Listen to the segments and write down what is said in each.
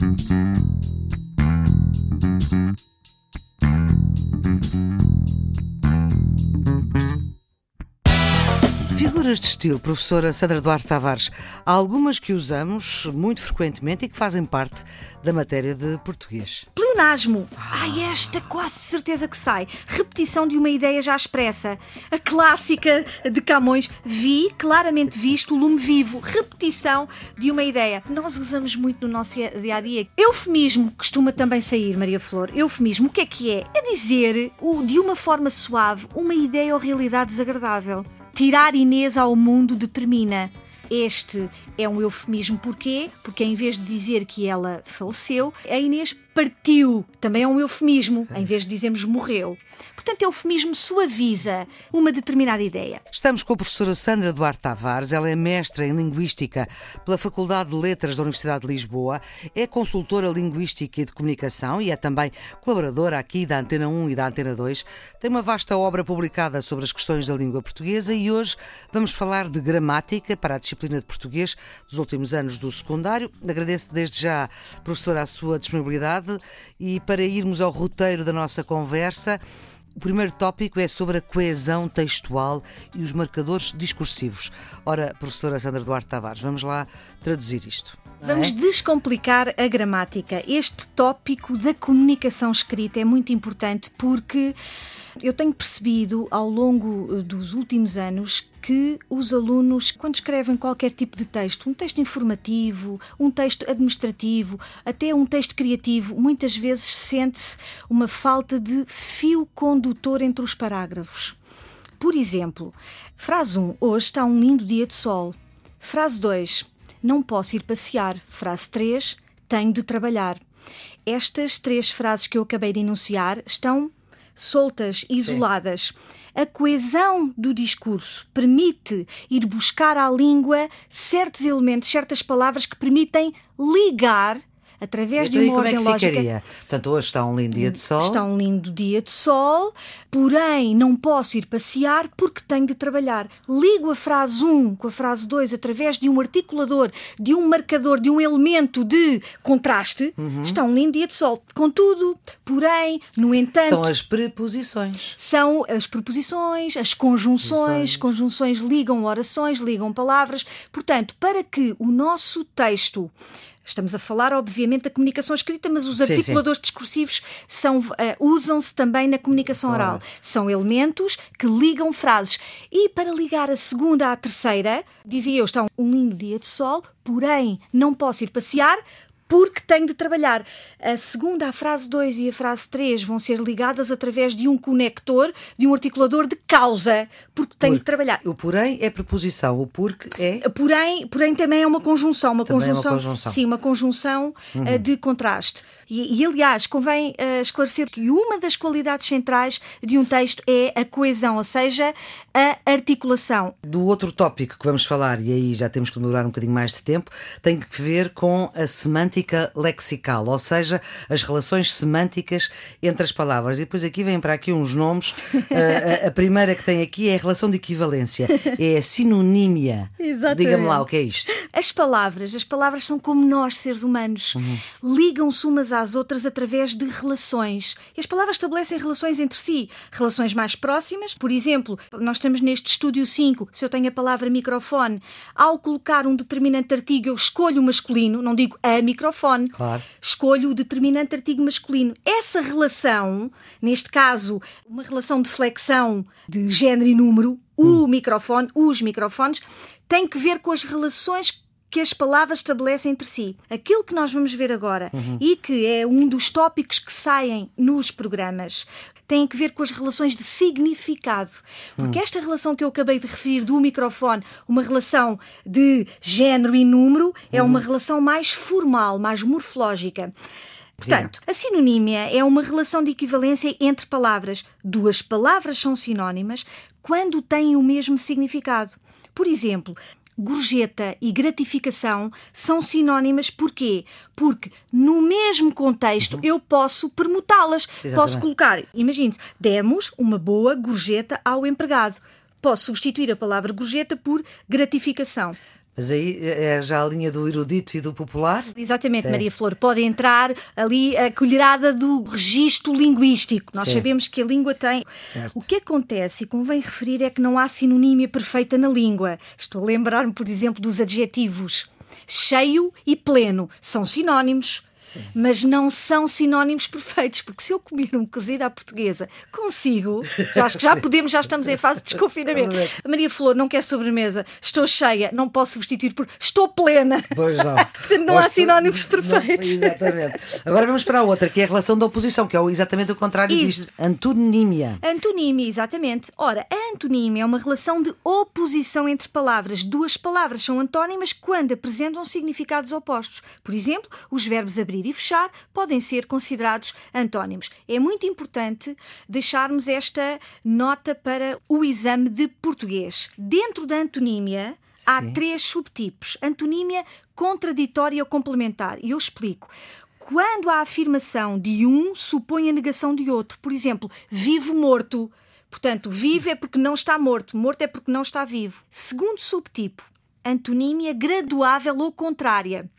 Mm-hmm. Figuras de estilo, professora Sandra Duarte Tavares, há algumas que usamos muito frequentemente e que fazem parte da matéria de português. Pleonasmo. Ai, esta quase certeza que sai. Repetição de uma ideia já expressa. A clássica de Camões. Vi, claramente visto, lume vivo. Repetição de uma ideia. Nós usamos muito no nosso dia a dia. Eufemismo costuma também sair, Maria Flor. Eufemismo, o que é que é? É dizer, de uma forma suave, uma ideia ou realidade desagradável. Tirar Inês ao mundo determina. Este é um eufemismo. Porquê? Porque em vez de dizer que ela faleceu, a Inês partiu. Também é um eufemismo, em vez de dizermos morreu. Portanto, eufemismo suaviza uma determinada ideia. Estamos com a professora Sandra Duarte Tavares. Ela é mestra em Linguística pela Faculdade de Letras da Universidade de Lisboa, é consultora linguística e de comunicação e é também colaboradora aqui da Antena 1 e da Antena 2. Tem uma vasta obra publicada sobre as questões da língua portuguesa e hoje vamos falar de gramática para a disciplina de português dos últimos anos do secundário. Agradeço desde já, professora, a sua disponibilidade e para irmos ao roteiro da nossa conversa. O primeiro tópico é sobre a coesão textual e os marcadores discursivos. Ora, professora Sandra Duarte Tavares, vamos lá traduzir isto. Vamos é? descomplicar a gramática. Este tópico da comunicação escrita é muito importante porque eu tenho percebido ao longo eh, dos últimos anos que os alunos, quando escrevem qualquer tipo de texto, um texto informativo, um texto administrativo, até um texto criativo, muitas vezes sente-se uma falta de fio condutor entre os parágrafos. Por exemplo, frase 1: Hoje está um lindo dia de sol. Frase 2: Não posso ir passear. Frase 3: Tenho de trabalhar. Estas três frases que eu acabei de enunciar estão soltas, isoladas. Sim. A coesão do discurso permite ir buscar à língua certos elementos, certas palavras que permitem ligar através então, de uma como ordem é que lógica. Ficaria? Portanto, hoje está um lindo dia de sol. Está um lindo dia de sol, porém não posso ir passear porque tenho de trabalhar. Ligo a frase 1 com a frase 2 através de um articulador, de um marcador, de um elemento de contraste. Uhum. Está um lindo dia de sol. Contudo, porém, no entanto. São as preposições. São as preposições, as conjunções. Conjunções ligam orações, ligam palavras. Portanto, para que o nosso texto Estamos a falar, obviamente, da comunicação escrita, mas os sim, articuladores sim. discursivos uh, usam-se também na comunicação oral. São elementos que ligam frases. E para ligar a segunda à terceira, dizia eu: está um lindo dia de sol, porém não posso ir passear porque tenho de trabalhar. A segunda, a frase 2 e a frase 3 vão ser ligadas através de um conector, de um articulador de causa, porque tenho porque. de trabalhar. O porém é preposição, o porque é. Porém, porém também é uma conjunção, uma também conjunção, é uma conjunção. Sim, uma conjunção uhum. uh, de contraste. E, e aliás, convém uh, esclarecer que uma das qualidades centrais de um texto é a coesão, ou seja, a articulação. Do outro tópico que vamos falar, e aí já temos que demorar um bocadinho mais de tempo, tem que ver com a semântica semântica lexical, ou seja, as relações semânticas entre as palavras. E depois aqui vêm para aqui uns nomes. a, a, primeira que tem aqui é a relação de equivalência, é a sinonímia. Diga-me lá o que é isto. As palavras, as palavras são como nós, seres humanos, uhum. ligam-se umas às outras através de relações. E as palavras estabelecem relações entre si, relações mais próximas. Por exemplo, nós estamos neste estúdio 5, se eu tenho a palavra microfone, ao colocar um determinante artigo, eu escolho o masculino, não digo a microfone microfone. Claro. Escolho o determinante artigo masculino. Essa relação, neste caso, uma relação de flexão de género e número, o hum. microfone, os microfones, tem que ver com as relações que as palavras estabelecem entre si. Aquilo que nós vamos ver agora uhum. e que é um dos tópicos que saem nos programas tem a ver com as relações de significado. Porque hum. esta relação que eu acabei de referir do microfone, uma relação de género e número, é uma hum. relação mais formal, mais morfológica. Portanto, a sinonímia é uma relação de equivalência entre palavras. Duas palavras são sinónimas quando têm o mesmo significado. Por exemplo, gorjeta e gratificação são sinónimas porquê? Porque no mesmo contexto uhum. eu posso permutá-las. Posso colocar, imagine-se, demos uma boa gorjeta ao empregado. Posso substituir a palavra gorjeta por gratificação. Mas aí é já a linha do erudito e do popular? Exatamente, Sim. Maria Flor. Pode entrar ali a colherada do registro linguístico. Nós Sim. sabemos que a língua tem. Certo. O que acontece, e convém referir, é que não há sinonímia perfeita na língua. Estou a lembrar-me, por exemplo, dos adjetivos cheio e pleno. São sinónimos Sim. mas não são sinónimos perfeitos, porque se eu comer um cozido à portuguesa consigo, já acho que já podemos, já estamos em fase de desconfinamento. Maria Flor, não quer sobremesa, estou cheia, não posso substituir por estou plena. Pois não. Portanto, não há sinónimos perfeitos. Não, exatamente. Agora vamos para a outra, que é a relação da oposição, que é exatamente o contrário Isso. disto. Antonímia. Antonímia, exatamente. Ora, a antonímia é uma relação de oposição entre palavras. Duas palavras são antónimas quando apresentam significados opostos. Por exemplo, os verbos abrir e fechar podem ser considerados antónimos. É muito importante deixarmos esta nota para o exame de português. Dentro da antonímia, Sim. há três subtipos: antonímia contraditória ou complementar. E eu explico quando a afirmação de um supõe a negação de outro. Por exemplo, vivo morto. Portanto, vivo é porque não está morto, morto é porque não está vivo. Segundo subtipo, antonímia graduável ou contrária.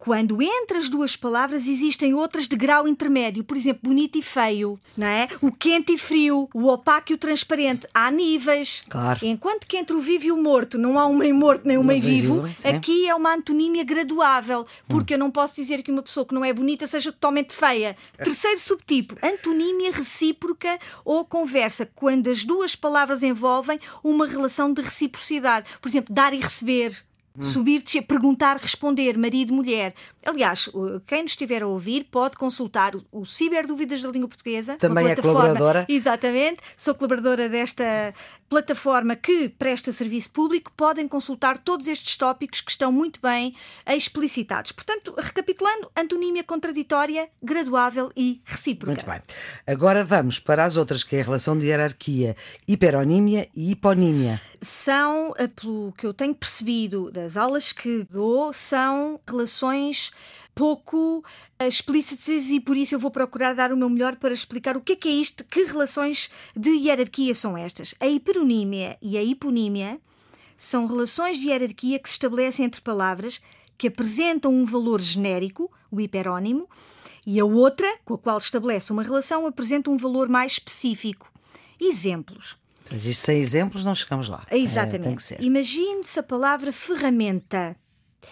Quando entre as duas palavras existem outras de grau intermédio, por exemplo, bonito e feio, não é? O quente e frio, o opaco e o transparente. Há níveis. Claro. Enquanto que entre o vivo e o morto não há um meio morto nem um meio vivo, vivo aqui é uma antonímia graduável, porque hum. eu não posso dizer que uma pessoa que não é bonita seja totalmente feia. Terceiro subtipo, antonímia recíproca ou conversa, quando as duas palavras envolvem uma relação de reciprocidade. Por exemplo, dar e receber. Hum. Subir, descer, perguntar, responder, marido, mulher. Aliás, quem nos estiver a ouvir pode consultar o Ciber Dúvidas da Língua Portuguesa. Também é colaboradora. Exatamente, sou colaboradora desta plataforma que presta serviço público. Podem consultar todos estes tópicos que estão muito bem explicitados. Portanto, recapitulando, antonímia contraditória, graduável e recíproca. Muito bem. Agora vamos para as outras, que é a relação de hierarquia, hiperonímia e hiponímia. São, eh, pelo que eu tenho percebido das aulas que dou, são relações pouco eh, explícitas e por isso eu vou procurar dar o meu melhor para explicar o que é que é isto, que relações de hierarquia são estas. A hiperonímia e a hiponímia são relações de hierarquia que se estabelecem entre palavras que apresentam um valor genérico, o hiperónimo, e a outra, com a qual estabelece uma relação, apresenta um valor mais específico. Exemplos. Mas isto sem exemplos não chegamos lá. Exatamente. É, Imagine-se a palavra ferramenta.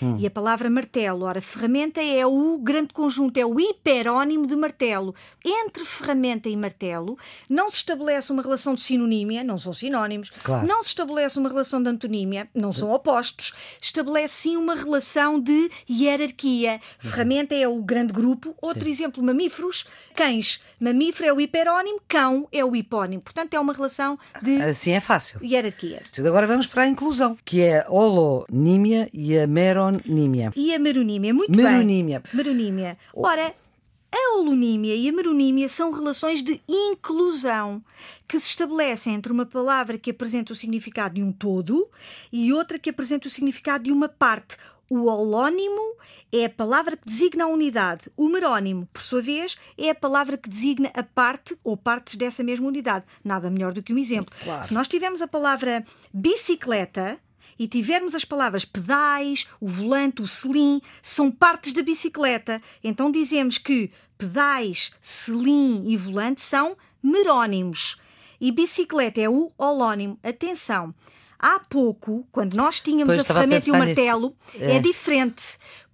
Hum. E a palavra martelo, ora, ferramenta é o grande conjunto, é o hiperónimo de martelo. Entre ferramenta e martelo não se estabelece uma relação de sinonímia, não são sinónimos, claro. não se estabelece uma relação de antonímia, não são opostos, estabelece sim uma relação de hierarquia. Ferramenta é o grande grupo, outro sim. exemplo, mamíferos, cães. Mamífero é o hiperónimo, cão é o hipónimo. Portanto, é uma relação de assim é fácil. hierarquia. Agora vamos para a inclusão, que é a holonímia e a mero meronímia. E a meronímia, muito meronímia. bem. Meronímia. Ora, a holonímia e a meronímia são relações de inclusão que se estabelecem entre uma palavra que apresenta o significado de um todo e outra que apresenta o significado de uma parte. O holónimo é a palavra que designa a unidade. O merónimo, por sua vez, é a palavra que designa a parte ou partes dessa mesma unidade. Nada melhor do que um exemplo. Claro. Se nós tivermos a palavra bicicleta, e tivermos as palavras pedais, o volante, o selim, são partes da bicicleta. Então dizemos que pedais, selim e volante são merónimos. E bicicleta é o holónimo. Atenção! Há pouco, quando nós tínhamos pois, a ferramenta a e o martelo, é. é. diferente.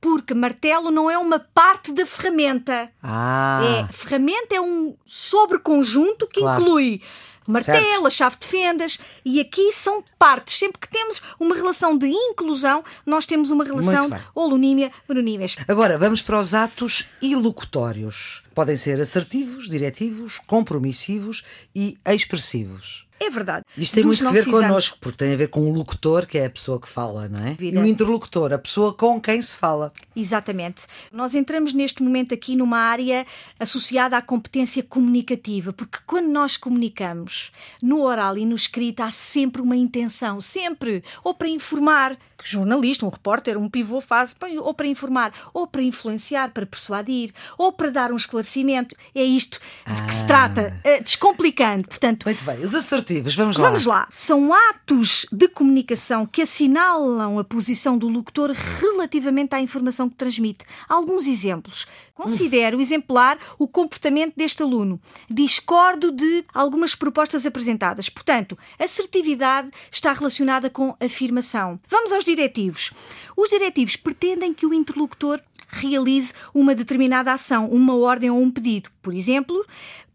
Porque martelo não é uma parte da ferramenta. Ah. É, ferramenta é um sobreconjunto que claro. inclui martelo, a chave de fendas, e aqui são partes. Sempre que temos uma relação de inclusão, nós temos uma relação holonímia, meronímias. Agora, vamos para os atos ilocutórios. Podem ser assertivos, diretivos, compromissivos e expressivos. É verdade. Isto tem muito a ver connosco, porque tem a ver com o locutor, que é a pessoa que fala, não é? E o interlocutor, a pessoa com quem se fala. Exatamente. Nós entramos neste momento aqui numa área associada à competência comunicativa, porque quando nós comunicamos, no oral e no escrito, há sempre uma intenção, sempre, ou para informar, que jornalista, um repórter, um pivô faz, ou para informar, ou para influenciar, para persuadir, ou para dar um esclarecimento. É isto de que se trata, ah. eh, descomplicando. Portanto, Muito bem. Os assertivos adjetivos, vamos lá. Vamos lá. São atos de comunicação que assinalam a posição do locutor relativamente à informação que transmite. Alguns exemplos. Considero exemplar o comportamento deste aluno. Discordo de algumas propostas apresentadas. Portanto, assertividade está relacionada com afirmação. Vamos aos diretivos. Os diretivos pretendem que o interlocutor realize uma determinada ação, uma ordem ou um pedido. Por exemplo,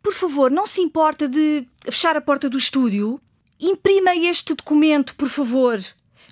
por favor, não se importa de fechar a porta do estúdio? Imprima este documento, por favor.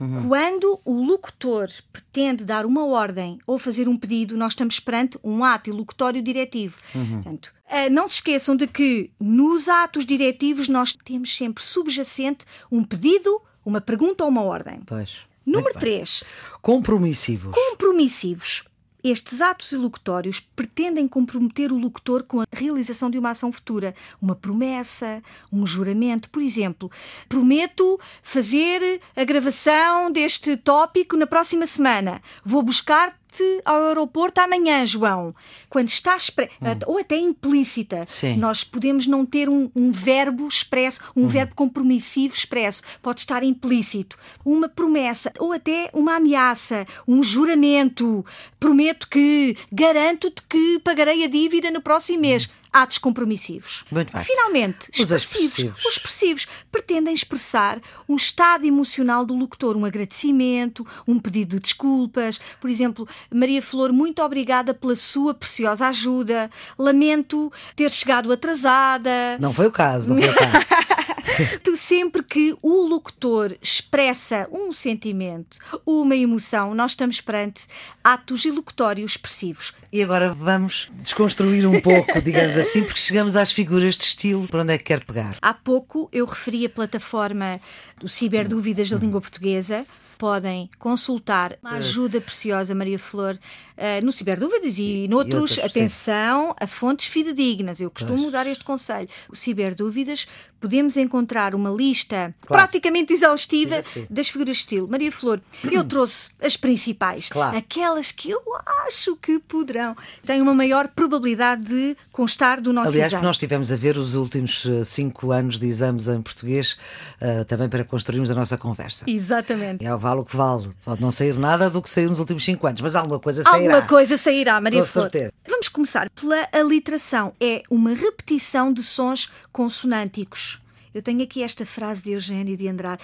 Uhum. Quando o locutor pretende dar uma ordem ou fazer um pedido, nós estamos perante um ato locutório diretivo. Uhum. Portanto, eh, não se esqueçam de que nos atos diretivos nós temos sempre subjacente um pedido, uma pergunta ou uma ordem. Pois. Número 3. Compromissivos. Compromissivos. Estes atos ilocutórios pretendem comprometer o locutor com a realização de uma ação futura, uma promessa, um juramento. Por exemplo, prometo fazer a gravação deste tópico na próxima semana. Vou buscar ao aeroporto amanhã, João. Quando está expresso, hum. ou até implícita, Sim. nós podemos não ter um, um verbo expresso, um hum. verbo compromissivo expresso. Pode estar implícito. Uma promessa, ou até uma ameaça, um juramento. Prometo que, garanto-te que pagarei a dívida no próximo mês. Atos compromissivos. Muito bem. Finalmente, os expressivos. Os expressivos pretendem expressar um estado emocional do locutor, um agradecimento, um pedido de desculpas. Por exemplo, Maria Flor, muito obrigada pela sua preciosa ajuda. Lamento ter chegado atrasada. Não foi o caso, não foi o caso. Sempre que o locutor expressa um sentimento, uma emoção, nós estamos perante atos ilocutórios expressivos. E agora vamos desconstruir um pouco, digamos assim, porque chegamos às figuras de estilo. Para onde é que quer pegar? Há pouco eu referi a plataforma do Ciberdúvidas da Língua Portuguesa podem consultar uma ajuda preciosa, Maria Flor, uh, no Ciberdúvidas e, e noutros. E atenção a fontes fidedignas. Eu costumo pois. dar este conselho. O Ciberdúvidas podemos encontrar uma lista claro. praticamente exaustiva assim. das figuras de estilo. Maria Flor, eu trouxe as principais, claro. aquelas que eu acho que poderão, têm uma maior probabilidade de constar do nosso Aliás, exame. nós tivemos a ver os últimos eh, cinco anos de exames em português uh, também para construirmos a nossa conversa. Exatamente. É o vale o que vale. Pode não sair nada do que saiu nos últimos cinco anos, mas alguma coisa sairá. Alguma coisa sairá, Maria Com Flor. certeza. Vamos começar pela aliteração. É uma repetição de sons consonânticos. Eu tenho aqui esta frase de Eugênio de Andrade.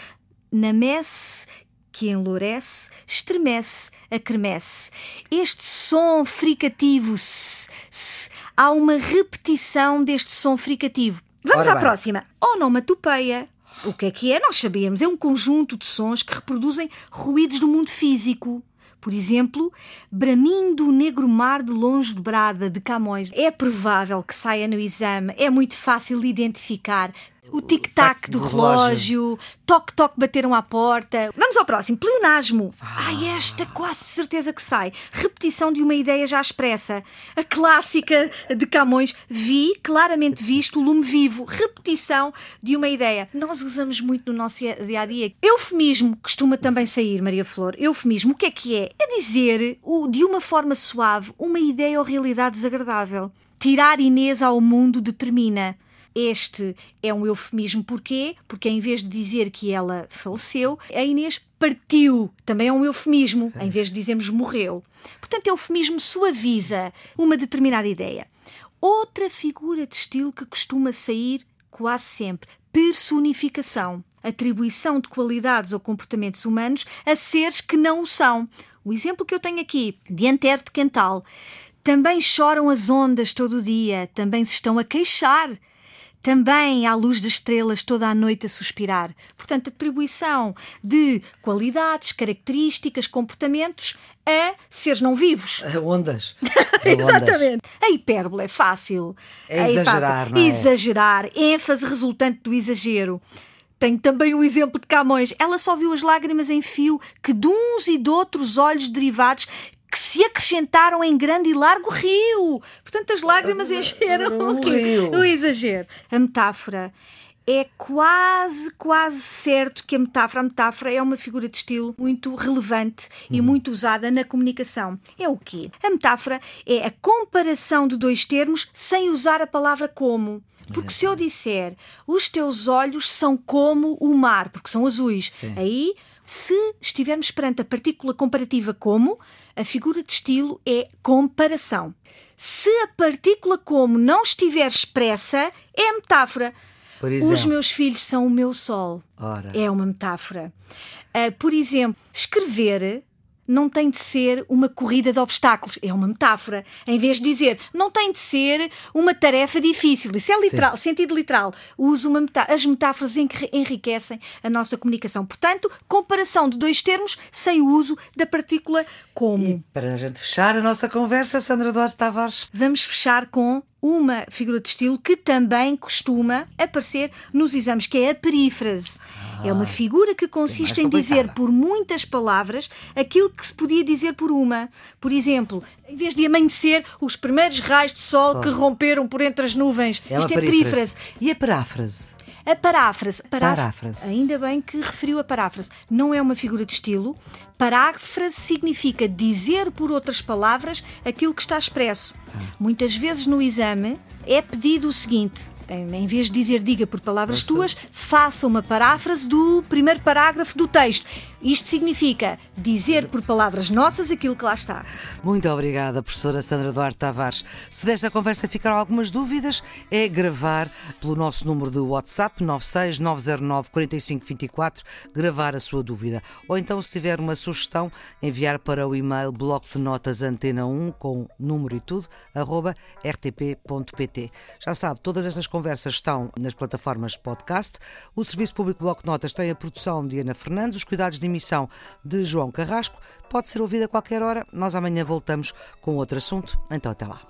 Na messe que enlourece, estremece, acremece. Este som fricativo, s, s, há uma repetição deste som fricativo. Vamos Ora à bem. próxima. Onomatopeia. O que é que é? Nós sabemos. É um conjunto de sons que reproduzem ruídos do mundo físico. Por exemplo, bramindo o negro mar de longe de Brada, de Camões. É provável que saia no exame, é muito fácil identificar o tic-tac do, do, relógio, toque-toque bateram à porta. Vamos ao próximo, pleonasmo. Ah. Ai, esta quase certeza que sai. Repetição de uma ideia já expressa. A clássica de Camões, vi, claramente visto, lume vivo. Repetição de uma ideia. Nós usamos muito no nosso dia a dia. Eufemismo costuma também sair, Maria Flor. Eufemismo, o que é que é? É dizer, de uma forma suave, uma ideia ou realidade desagradável. Tirar Inês ao mundo determina este é um eufemismo. Porquê? Porque em vez de dizer que ela faleceu, a Inês partiu. Também é um eufemismo, em vez de dizermos morreu. Portanto, eufemismo suaviza uma determinada ideia. Outra figura de estilo que costuma sair quase sempre: personificação. Atribuição de qualidades ou comportamentos humanos a seres que não o são. O exemplo que eu tenho aqui, de Antero de Quental. Também choram as ondas todo o dia, também se estão a queixar também à luz das estrelas toda a noite a suspirar. Portanto, atribuição de qualidades, características, comportamentos a seres não vivos. A ondas. A Exatamente. Ondas. A hipérbole é fácil. É, exagerar, não é? Exagerar. ênfase resultante do exagero. Tenho também o exemplo de Camões. Ela só viu as lágrimas em fio que de uns e de outros olhos derivados se acrescentaram em grande e largo rio. Portanto, as lágrimas encheram o rio. O exagero. A metáfora. É quase, quase certo que a metáfora, a metáfora é uma figura de estilo muito relevante e uhum. muito usada na comunicação. É o quê? A metáfora é a comparação de dois termos sem usar a palavra como. Porque se eu disser os teus olhos são como o mar, porque são azuis, Sim. aí se estivermos perante a partícula comparativa como, a figura de estilo é comparação. Se a partícula como não estiver expressa, é metáfora. Por Os meus filhos são o meu sol. Ora. É uma metáfora. Ah, por exemplo, escrever não tem de ser uma corrida de obstáculos, é uma metáfora. Em vez de dizer, não tem de ser uma tarefa difícil, isso é literal, sentido literal. Uso uma metá as metáforas enri- enriquecem a nossa comunicação. Portanto, comparação de dois termos sem o uso da partícula como. E para a gente fechar a nossa conversa, Sandra Duarte Tavares. Vamos fechar com uma figura de estilo que também costuma aparecer nos exames, que é a perífrase. É uma figura que consiste em dizer por muitas palavras aquilo que se podia dizer por uma. Por exemplo, em vez de amanhecer, os primeiros raios de sol, Sol. que romperam por entre as nuvens. É Isto é perífrase. perífrase. E a paráfrase? A paráfrase. Pará- Paráfrase. Ainda bem que referiu a paráfrase. Não é uma figura de estilo. Paráfrase significa dizer por outras palavras aquilo que está expresso. Muitas vezes no exame é pedido o seguinte. Em vez de dizer diga por palavras tuas, faça uma paráfrase do primeiro parágrafo do texto. Isto significa dizer por palavras nossas aquilo que lá está. Muito obrigada, professora Sandra Duarte Tavares. Se desta conversa ficaram algumas dúvidas, é gravar pelo nosso número de WhatsApp 96909 4524, gravar a sua dúvida. Ou então, se tiver uma sugestão, enviar para o e-mail bloco de notas antena 1 com número e tudo, arroba rtp.pt. Já sabe, todas estas conversas estão nas plataformas podcast. O Serviço Público Bloco de Notas tem a produção de Ana Fernandes, os cuidados de emissão de João Carrasco. Pode ser ouvido a qualquer hora. Nós amanhã voltamos com outro assunto. Então, até lá.